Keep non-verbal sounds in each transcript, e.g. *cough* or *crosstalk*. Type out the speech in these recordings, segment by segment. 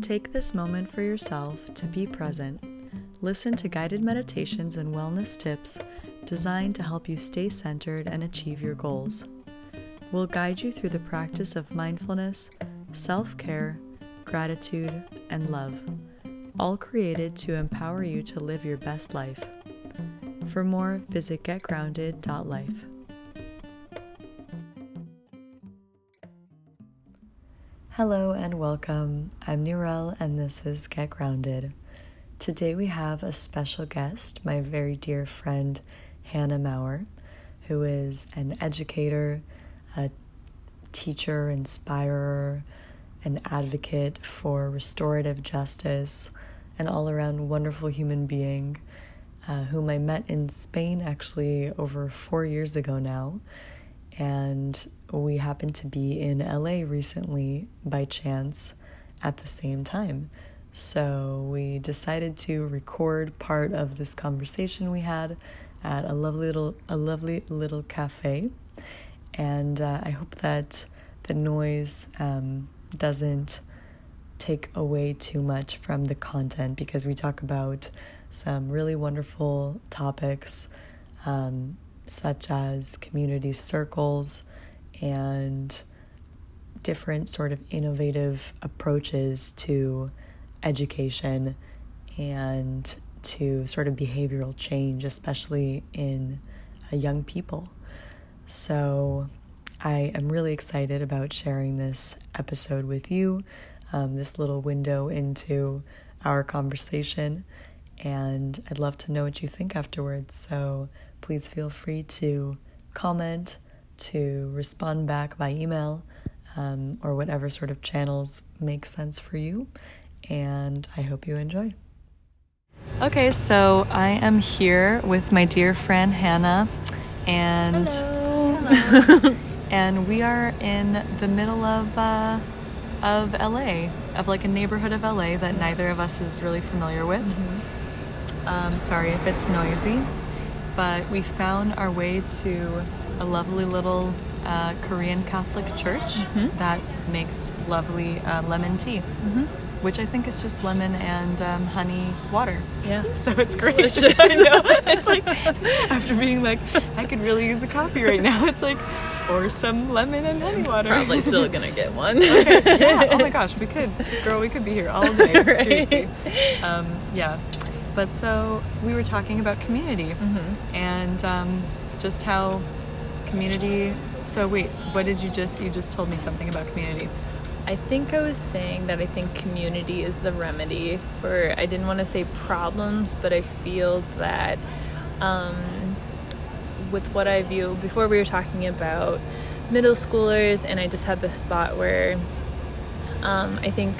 Take this moment for yourself to be present. Listen to guided meditations and wellness tips designed to help you stay centered and achieve your goals. We'll guide you through the practice of mindfulness, self care, gratitude, and love, all created to empower you to live your best life. For more, visit getgrounded.life. Hello and welcome. I'm Nirel, and this is Get Grounded. Today we have a special guest, my very dear friend Hannah Maurer, who is an educator, a teacher, inspirer, an advocate for restorative justice, an all around wonderful human being uh, whom I met in Spain actually over four years ago now. And we happened to be in LA recently by chance at the same time. So we decided to record part of this conversation we had at a lovely little a lovely little cafe, and uh, I hope that the noise um, doesn't take away too much from the content because we talk about some really wonderful topics um, such as community circles and different sort of innovative approaches to education and to sort of behavioral change, especially in uh, young people. So, I am really excited about sharing this episode with you, um, this little window into our conversation. And I'd love to know what you think afterwards. So, please feel free to comment, to respond back by email, um, or whatever sort of channels make sense for you. And I hope you enjoy. Okay, so I am here with my dear friend Hannah, and *laughs* and we are in the middle of uh, of LA, of like a neighborhood of LA that neither of us is really familiar with. Mm-hmm. Um, sorry if it's noisy, but we found our way to a lovely little uh, Korean Catholic church mm-hmm. that makes lovely uh, lemon tea. Mm-hmm which I think is just lemon and um, honey water. Yeah. *laughs* So it's great. *laughs* I know. *laughs* It's like after being like, I could really use a coffee right now. It's like, or some lemon and honey water. Probably still gonna get one. okay. Yeah. Oh my gosh, we could, girl, we could be here all day. right. Seriously. Um, yeah. But so we were talking about community mm-hmm. and um, just how community. So wait, what did you just? You just told me something about community. I think I was saying that I think community is the remedy for, I didn't want to say problems, but I feel that um, with what I view, before we were talking about middle schoolers, and I just had this thought where um, I think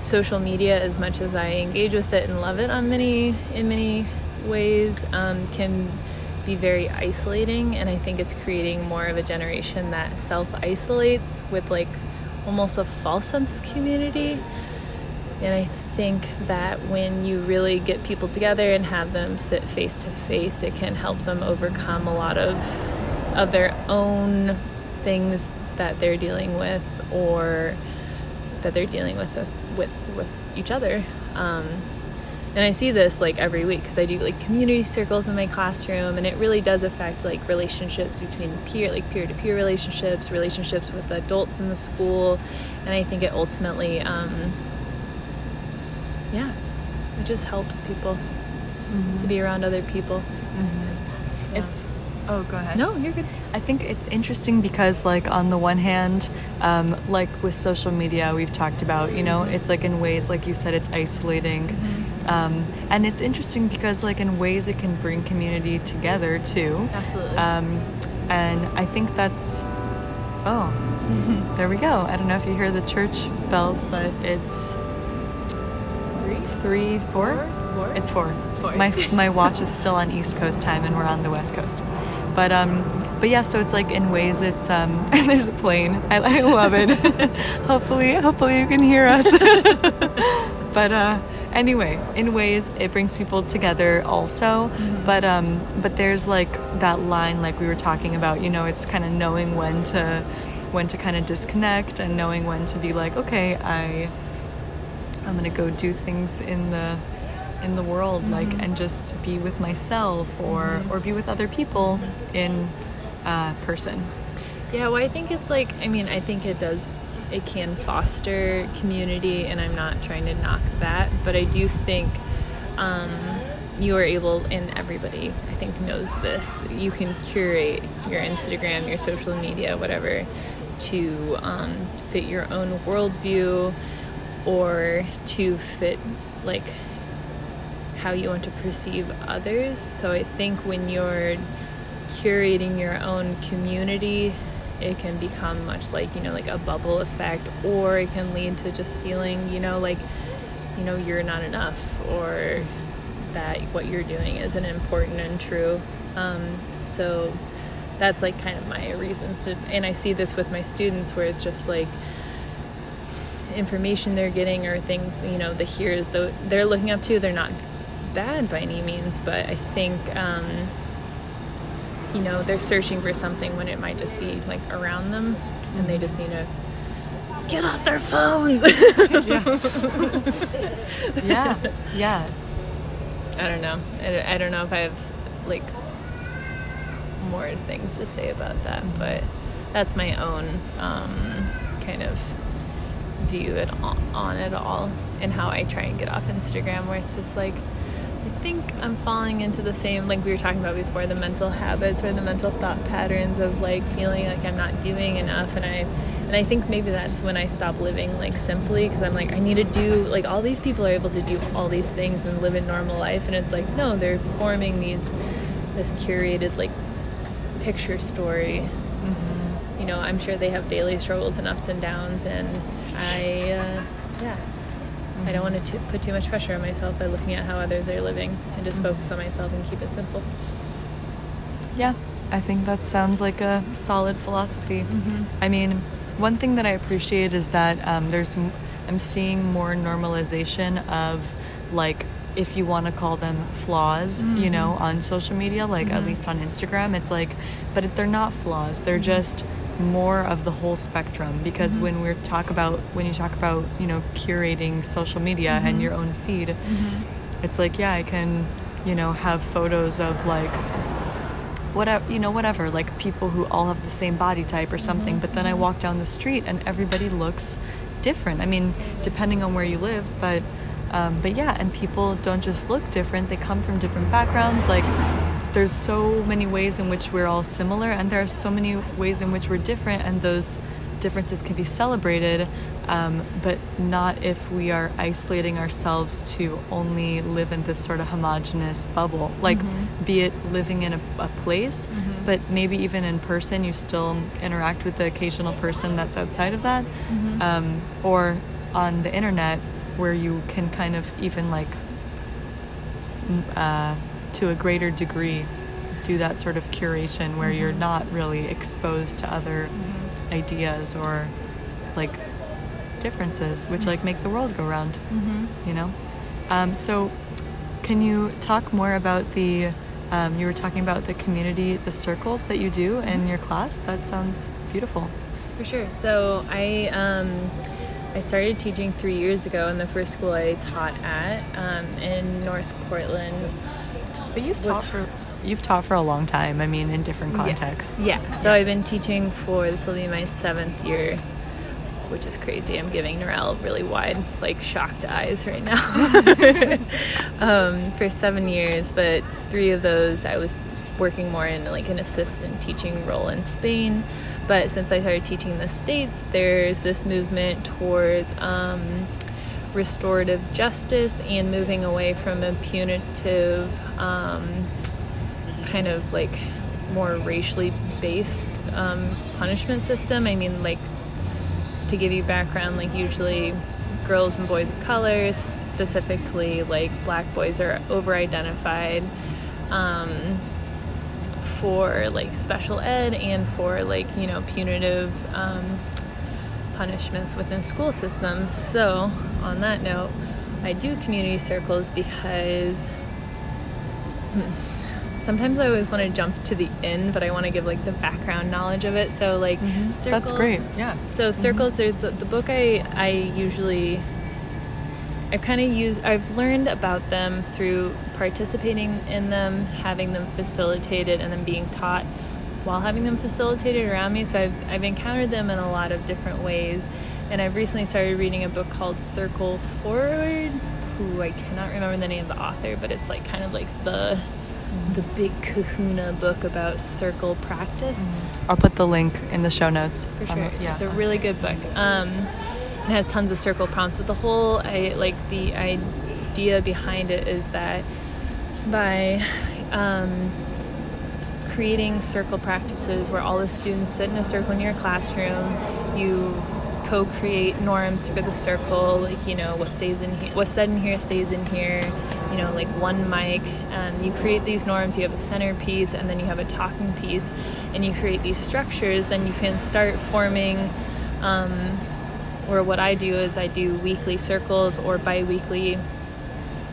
social media, as much as I engage with it and love it on many, in many ways, um, can be very isolating and i think it's creating more of a generation that self-isolates with like almost a false sense of community. And I think that when you really get people together and have them sit face to face, it can help them overcome a lot of of their own things that they're dealing with or that they're dealing with with with each other. Um, and I see this like every week because I do like community circles in my classroom, and it really does affect like relationships between peer, like peer to peer relationships, relationships with adults in the school, and I think it ultimately, um, yeah, it just helps people mm-hmm. to be around other people. Mm-hmm. Yeah. It's Oh, go ahead. No, you're good. I think it's interesting because, like, on the one hand, um, like with social media, we've talked about, you know, it's like in ways, like you said, it's isolating. Mm-hmm. Um, and it's interesting because, like, in ways it can bring community together too. Absolutely. Um, and I think that's, oh, *laughs* there we go. I don't know if you hear the church bells, but it's three, three, four. Four? It's four. four. My *laughs* my watch is still on East Coast time, and we're on the West Coast. But um, but yeah, so it's like in ways it's um, *laughs* there's a plane. I, I love it. hopefully, hopefully you can hear us. but uh, anyway, in ways it brings people together also. Mm-hmm. But um, but there's like that line, like we were talking about. You know, it's kind of knowing when to when to kind of disconnect and knowing when to be like, okay, I I'm gonna go do things in the in the world mm-hmm. like and just be with myself or mm-hmm. or be with other people in uh, person. Yeah, well, I think it's like I mean, I think it does it can foster community, and I'm not trying to knock that, but I do think um, you are able, and everybody I think knows this. You can curate your Instagram, your social media, whatever, to um, fit your own worldview or to fit like how you want to perceive others. So I think when you're curating your own community, it can become much like, you know, like a bubble effect, or it can lead to just feeling, you know, like, you know, you're not enough, or that what you're doing isn't important and true. Um, so that's like kind of my reasons to, and I see this with my students where it's just like, information they're getting or things you know the heroes though they're looking up to they're not bad by any means but i think um, you know they're searching for something when it might just be like around them and they just need to get off their phones. *laughs* *laughs* Yeah. Yeah. Yeah. I don't know. I, I don't know if i have like more things to say about that mm-hmm. but that's my own um, kind of view it on, on it all and how i try and get off instagram where it's just like think I'm falling into the same, like we were talking about before, the mental habits or the mental thought patterns of like feeling like I'm not doing enough, and I, and I think maybe that's when I stop living like simply because I'm like I need to do like all these people are able to do all these things and live a normal life, and it's like no, they're forming these, this curated like picture story. Mm-hmm. You know, I'm sure they have daily struggles and ups and downs, and I, uh, yeah. I don't want to put too much pressure on myself by looking at how others are living and just mm-hmm. focus on myself and keep it simple. Yeah, I think that sounds like a solid philosophy. Mm-hmm. I mean, one thing that I appreciate is that um, there's I'm seeing more normalization of like if you want to call them flaws, mm-hmm. you know, on social media, like at mm-hmm. least on Instagram, it's like, but they're not flaws. They're mm-hmm. just more of the whole spectrum because mm-hmm. when we talk about when you talk about you know curating social media mm-hmm. and your own feed mm-hmm. it's like yeah i can you know have photos of like whatever you know whatever like people who all have the same body type or something mm-hmm. but then i mm-hmm. walk down the street and everybody looks different i mean depending on where you live but um, but yeah and people don't just look different they come from different backgrounds like there's so many ways in which we're all similar, and there are so many ways in which we're different, and those differences can be celebrated, um, but not if we are isolating ourselves to only live in this sort of homogenous bubble. Like, mm-hmm. be it living in a, a place, mm-hmm. but maybe even in person, you still interact with the occasional person that's outside of that, mm-hmm. um, or on the internet where you can kind of even like. Uh, to a greater degree do that sort of curation where mm-hmm. you're not really exposed to other mm-hmm. ideas or like differences which mm-hmm. like make the world go round mm-hmm. you know um, so can you talk more about the um, you were talking about the community the circles that you do in mm-hmm. your class that sounds beautiful for sure so i um, I started teaching three years ago in the first school I taught at um, in North Portland but you've taught for you've taught for a long time. I mean, in different contexts. Yes. Yeah. So yeah. I've been teaching for this will be my seventh year, which is crazy. I'm giving Nirel really wide, like shocked eyes right now. *laughs* um, for seven years, but three of those I was working more in like an assistant teaching role in Spain. But since I started teaching in the States, there's this movement towards um, restorative justice and moving away from a punitive um, kind of like more racially based um, punishment system. I mean, like to give you background, like usually girls and boys of colors, specifically like black boys, are over identified um, for like special ed and for like you know punitive um, punishments within school systems. So, on that note, I do community circles because hmm, sometimes I always want to jump to the end, but I want to give like the background knowledge of it. So, like, mm-hmm. circles, that's great. Yeah. So, circles. Mm-hmm. The, the book I I usually I've kind of used, I've learned about them through participating in them, having them facilitated, and then being taught while having them facilitated around me. So I've, I've encountered them in a lot of different ways. And I've recently started reading a book called Circle Forward, who I cannot remember the name of the author, but it's like kind of like the the big kahuna book about circle practice. Mm-hmm. I'll put the link in the show notes. For sure. The, yeah, it's a really good book. Um, it has tons of circle prompts, but the whole I like the idea behind it is that by um, creating circle practices where all the students sit in a circle in your classroom, you co-create norms for the circle like you know what stays in here what's said in here stays in here you know like one mic. And you create these norms you have a centerpiece and then you have a talking piece and you create these structures then you can start forming um, or what i do is i do weekly circles or bi-weekly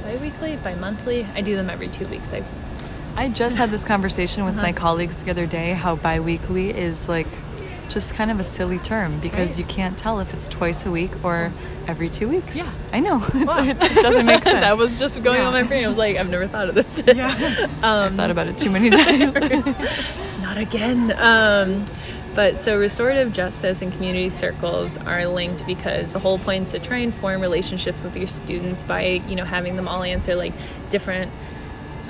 bi-weekly bi-monthly. I do them every two weeks. I've I just had this conversation with uh-huh. my colleagues the other day how bi-weekly is like just kind of a silly term because right. you can't tell if it's twice a week or every two weeks. Yeah. I know. *laughs* Wow. it doesn't make *laughs* sense. that was just going yeah. on my brain. I was like, I've never thought of this. *laughs* yeah. Um, I've thought about it too many times. Not again. Um, but so restorative justice and community circles are linked because the whole point is to try and form relationships with your students by, you know, having them all answer like different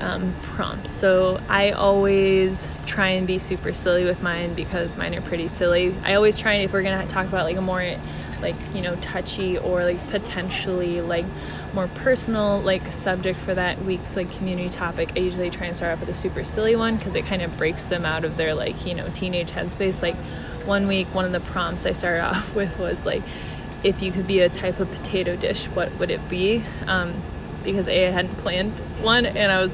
um, prompts. So I always try and be super silly with mine because mine are pretty silly. I always try and if we're gonna talk about like a more like you know touchy or like potentially like more personal like subject for that week's like community topic i usually try and start off with a super silly one because it kind of breaks them out of their like you know teenage headspace like one week one of the prompts i started *laughs* off with was like if you could be a type of potato dish what would it be um, because a i hadn't planned one and i was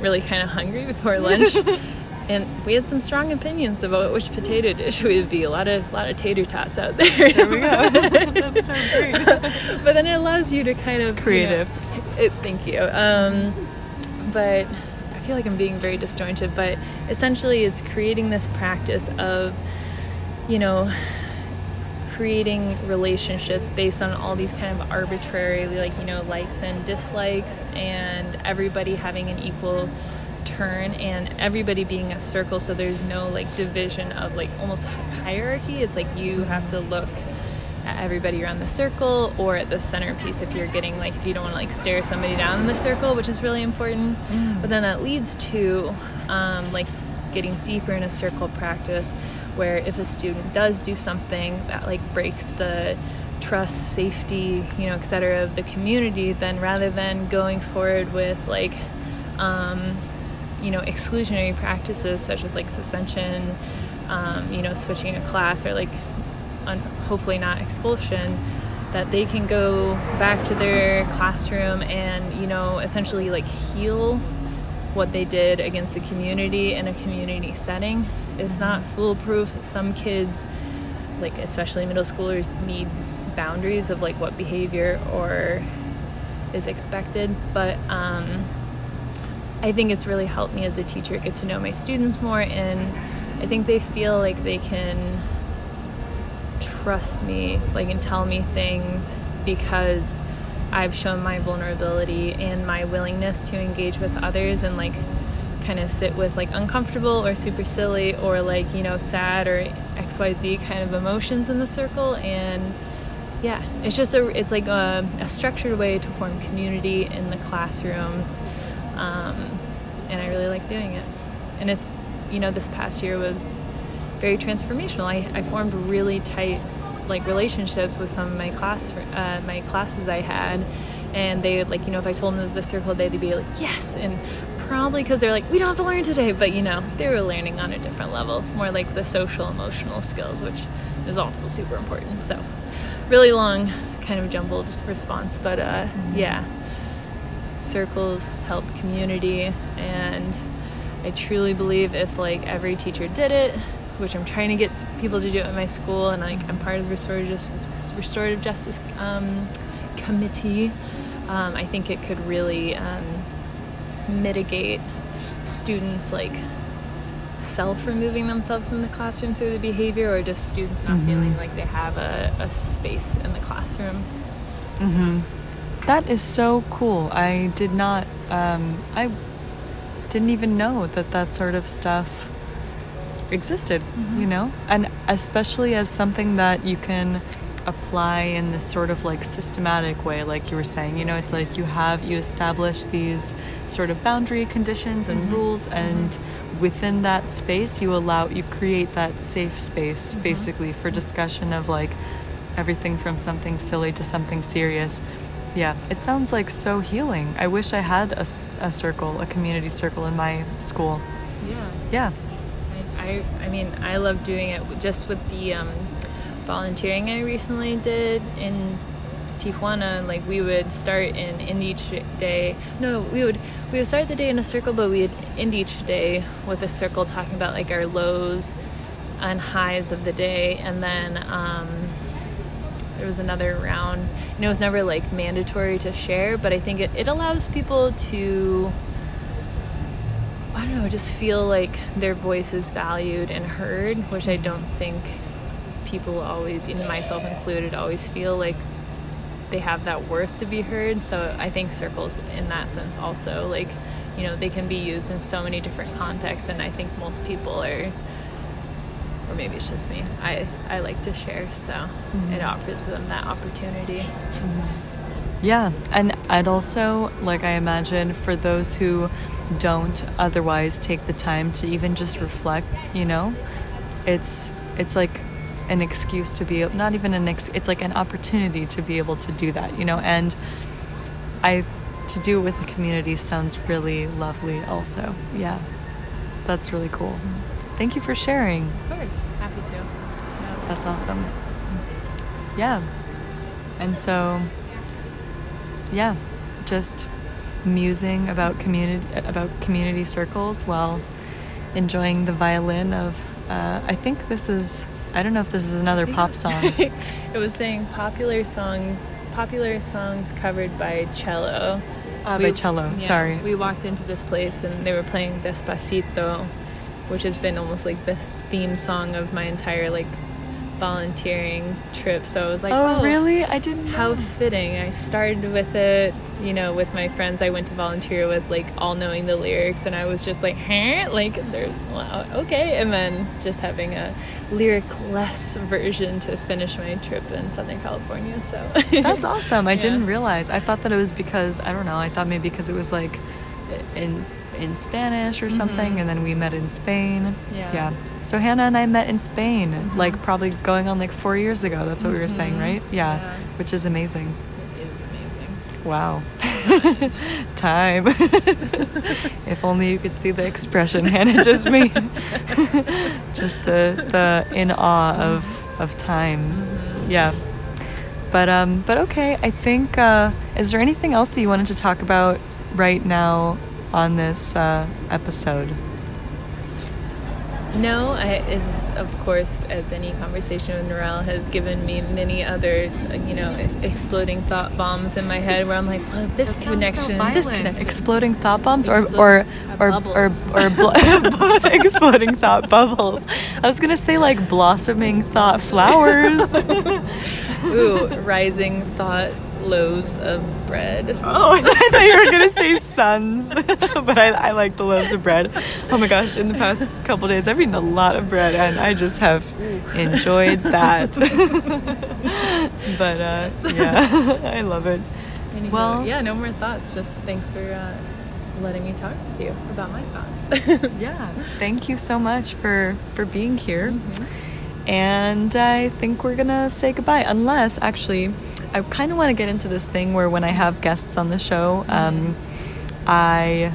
really kind of hungry before lunch. *laughs* and we had some strong opinions about which potato dish we would be. A lot of a lot of tater tots out there. There we go. *laughs* That's so great. *laughs* but then it allows you to kind of it's creative. You know, it, thank you. Um, but I feel like I'm being very disjointed. But essentially, it's creating this practice of, you know, creating relationships based on all these kind of arbitrary like you know likes and dislikes and everybody having an equal turn and everybody being a circle. So there's no like division of like almost hierarchy. It's like you have to look at everybody around the circle or at the centerpiece if you're getting like if you don't want to like stare somebody down in the circle which is really important. Mm. but then that leads to um, like getting deeper in a circle practice where if a student does do something that like breaks the trust, safety, you know, etc. of the community, then rather than going forward with like, um, you know, exclusionary practices such as like suspension, um, you know, switching a class or like, un- hopefully not expulsion, that they can go back to their classroom and you know essentially like heal what they did against the community in a community setting. It's not foolproof. Some kids, like especially middle schoolers, need boundaries of like what behavior or is expected. But um, I think it's really helped me as a teacher get to know my students more, and I think they feel like they can trust me, like and tell me things because I've shown my vulnerability and my willingness to engage with others and like kind of sit with like uncomfortable or super silly or like you know sad or xyz kind of emotions in the circle and yeah it's just a it's like a, a structured way to form community in the classroom um, and i really like doing it. And it's you know this past year was very transformational. I, I formed really tight like relationships with some of my class uh, my classes I had, and they would like you know if I told them it was a circle day, they'd be like yes, and probably because they're like we don't have to learn today, but you know they were learning on a different level, more like the social emotional skills, which is also super important. So really long, kind of jumbled response, but uh, mm-hmm. yeah, circles help community and. I truly believe if like every teacher did it, which I'm trying to get people to do at my school, and like I'm part of the restorative restorative justice um, committee. Um, I think it could really um, mitigate students like self removing themselves from the classroom through the behavior, or just students not mm-hmm. feeling like they have a, a, space in the classroom. Mm-hmm. that is so cool. I did not. Um, I didn't even know that that sort of stuff existed. Mm-hmm. You know, and especially as something that you can apply in this sort of like systematic way like you were saying you know it's like you have you establish these sort of boundary conditions and Mhm. rules and within that space you allow you create that safe space Mhm. basically for discussion of like everything from something silly to something serious yeah it sounds like so healing i wish i had a, a circle a community circle in my school Yeah. yeah I, I, mean, I love doing it just with the um, volunteering I recently did in Tijuana. Like we would start in each day. No, we would we would start the day in a circle, but we would end each day with a circle talking about like our lows and highs of the day, and then. Um, there was another round and it was never like mandatory to share but i think it, it allows people to I don't know, just feel like their voice is valued and heard, which I don't think people always, even myself included, always feel like they have that worth to be heard. So I think circles, in that sense, also like, you know, they can be used in so many different contexts, and I think most people are, or maybe it's just me. I I like to share, so mm-hmm. it offers them that opportunity. Mm-hmm. Yeah, and I'd also like I imagine for those who don't otherwise take the time to even just reflect, you know, it's it's like an excuse to be not even an ex, it's like an opportunity to be able to do that, you know, and I to do it with the community sounds really lovely also. Yeah. That's really cool. Thank you for sharing. Of course, happy to. Yeah. That's awesome. Yeah. And so yeah, just musing about community about community circles while enjoying the violin of uh, I think this is I don't know if this is another pop song. *laughs* it was saying popular songs popular songs covered by cello Uh, by cello, yeah, sorry. we walked into this place and they were playing despacito which has been almost like this theme song of my entire like volunteering trip so i was like oh, oh, really? I didn't know. how fitting i started with it you know with my friends i went to volunteer with like all knowing the lyrics and i was just like huh? like there's wow, okay and then just having a lyric less version to finish my trip in southern california so That's *laughs* awesome. I Yeah. didn't realize. I thought that it was because I don't know. I thought maybe because it was like in in Spanish or something, Mhm. and then we met in Spain. Yeah. Yeah. So Hannah and I met in Spain, like probably going on like four years ago. That's what we were saying, Mhm. right? Yeah. Yeah. Which is amazing. it is amazing Wow. *laughs* Time. *laughs* if only you could see the expression Hannah just made. *laughs* just the the in awe of of time. Yeah. But um but okay, I think uh is there anything else that you wanted to talk about right now on this uh episode? No, I, it's of course, as any conversation with Nirel has given me many other, you know, exploding thought bombs in my head where I'm like, well, this That sounds so connection, this connection. Exploding thought bombs or Explo- or or or, bubbles. or, bl- *laughs* exploding thought bubbles. I was gonna say like blossoming thought flowers. *laughs* Ooh, rising thought loaves of bread. Oh, I thought you were gonna say sons, *laughs* but I, I like the loaves of bread. Oh my gosh! In the past couple days, I've eaten a lot of bread, and I just have enjoyed that. *laughs* but uh, yeah, *laughs* I love it. Well- yeah, no more thoughts. Just thanks for uh, letting me talk with you about my thoughts. Yeah, thank you so much for for being here. Mhm. And I think we're gonna say goodbye. Unless, actually, I kind of want to get into this thing where when I have guests on the show, um, I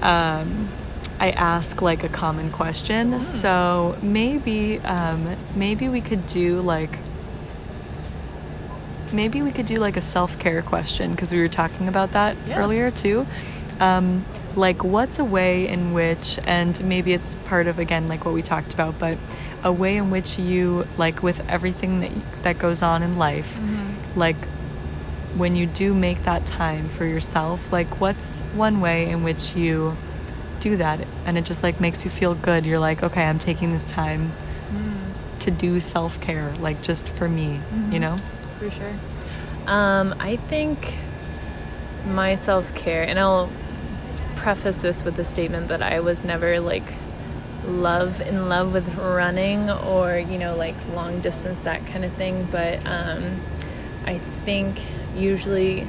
um, I ask like a common question. So maybe um, maybe we could do like maybe we could do like a self care question because we were talking about that Yeah. earlier too. Um, like, what's a way in which, and maybe it's part of again like what we talked about, but a way in which you like with everything that that goes on in life, like when you do make that time for yourself, like what's one way in which you do that and it just like makes you feel good. You're like, okay, I'm taking this time Mm. to do self care, like just for me, you Mhm. know? For sure. Um, I think my self care, and I'll preface this with the statement that I was never like love in love with running or you know like long distance that kind of thing. But um, i think usually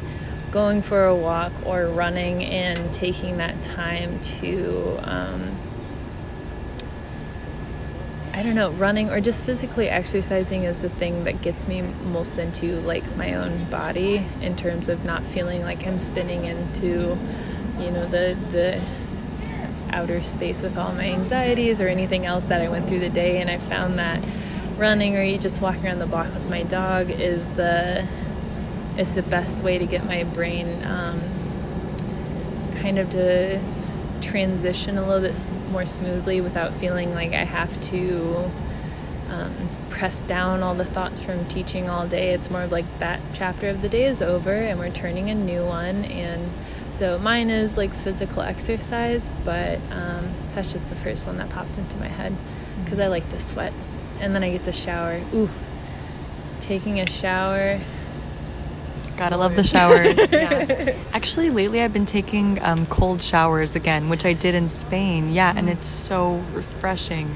going for a walk or running and taking that time to um, I don't know, running or just physically exercising is the thing that gets me most into like my own body in terms of not feeling like I'm spinning into, you know, the the outer space with all my anxieties or anything else that I went through the day and I found that running or just walking around the block with my dog is the is the best way to get my brain um, kind of to transition a little bit more smoothly without feeling like I have to um, press down all the thoughts from teaching all day. It's more of like that chapter of the day is over and we're turning a new one. And so mine is like physical exercise, but um, that's just the first one that popped into my head because I like to sweat and then I get to shower. Ooh, taking a shower Gotta love the showers. *laughs* yeah. Actually, lately I've been taking um, cold showers again, which I did in Spain. Yeah, and it's so refreshing.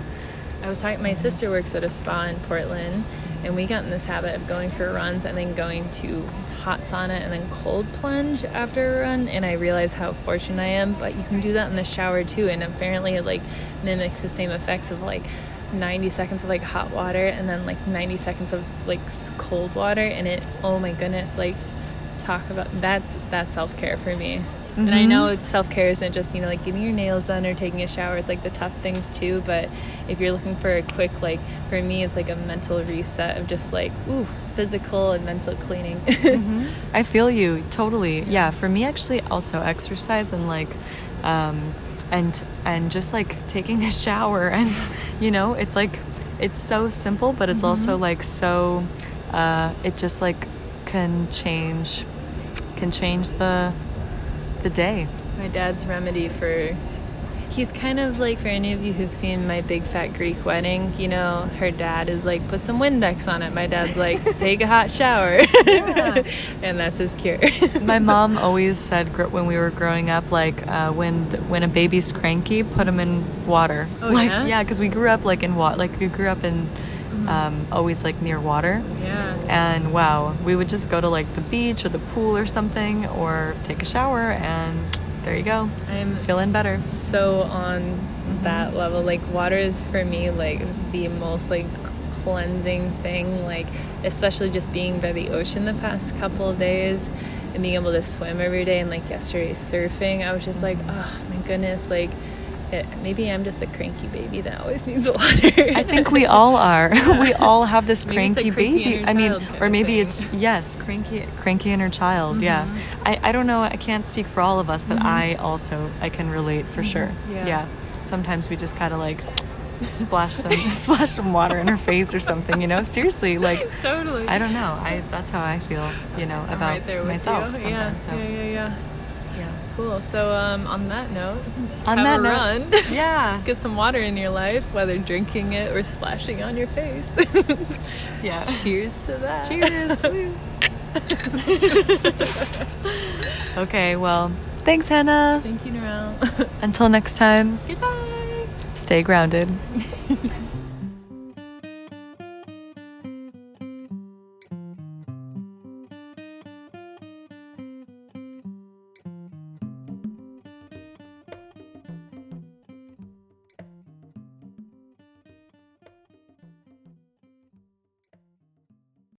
I was talking. My sister works at a spa in Portland, and we got in this habit of going for runs and then going to hot sauna and then cold plunge after a run. And I realize how fortunate I am. But you can do that in the shower too, and apparently it like mimics the same effects of like 90 seconds of like hot water and then like 90 seconds of like cold water and it oh my goodness like talk about that's that's self-care for me mm-hmm. and i mm-hmm. know self-care isn't just you know like getting your nails done or taking a shower it's like the tough things too but if you're looking for a quick like for me it's like a mental reset of just like ooh physical and mental cleaning *laughs* mm-hmm. i feel you totally yeah for me actually also exercise and like um and and just like taking a shower and you know it's like it's so simple but it's mm-hmm. also like so uh, it just like can change can change the the day. My dad's remedy for he's kind of like for any of you who've seen my big fat Greek wedding, you know, her dad is like put some Windex on it. My dad's like *laughs* take a hot shower, yeah. *laughs* and that's his cure. *laughs* my mom always said when we were growing up, like uh, when when a baby's cranky, put him in water. Oh, like yeah, because we grew up like in water like we grew up in um, always like near water. Yeah. And wow, we would just go to like the beach or the pool or something, or take a shower, and there you go. I'm feeling better. So on mm-hmm. that level, like water is for me like the most like cleansing thing. Like especially just being by the ocean the past couple of days and being able to swim every day and like yesterday surfing, I was just like, oh my goodness, like it, maybe I'm just a cranky baby that always needs *laughs* water. I think we all are. *laughs* we all have this cranky, cranky baby. I mean, or maybe it's yes, cranky, cranky inner child. Mm-hmm. Yeah. I, I don't know. I can't speak for all of us, but mm-hmm. I also I can relate for mm-hmm. sure. Yeah. yeah. Sometimes we just kind of like splash some *laughs* splash some water in her face or something. You know, seriously, like totally. I don't know. I that's how I feel. You know about right myself sometimes. Yeah. So. yeah, yeah, yeah. Cool. So um, on that note, on have that a note, run. *laughs* yeah, get some water in your life, whether drinking it or splashing on your face. *laughs* yeah. Cheers to that. Cheers. *laughs* okay. Well, thanks, Hannah. Thank you, Nirel. Until next time. Goodbye. Stay grounded.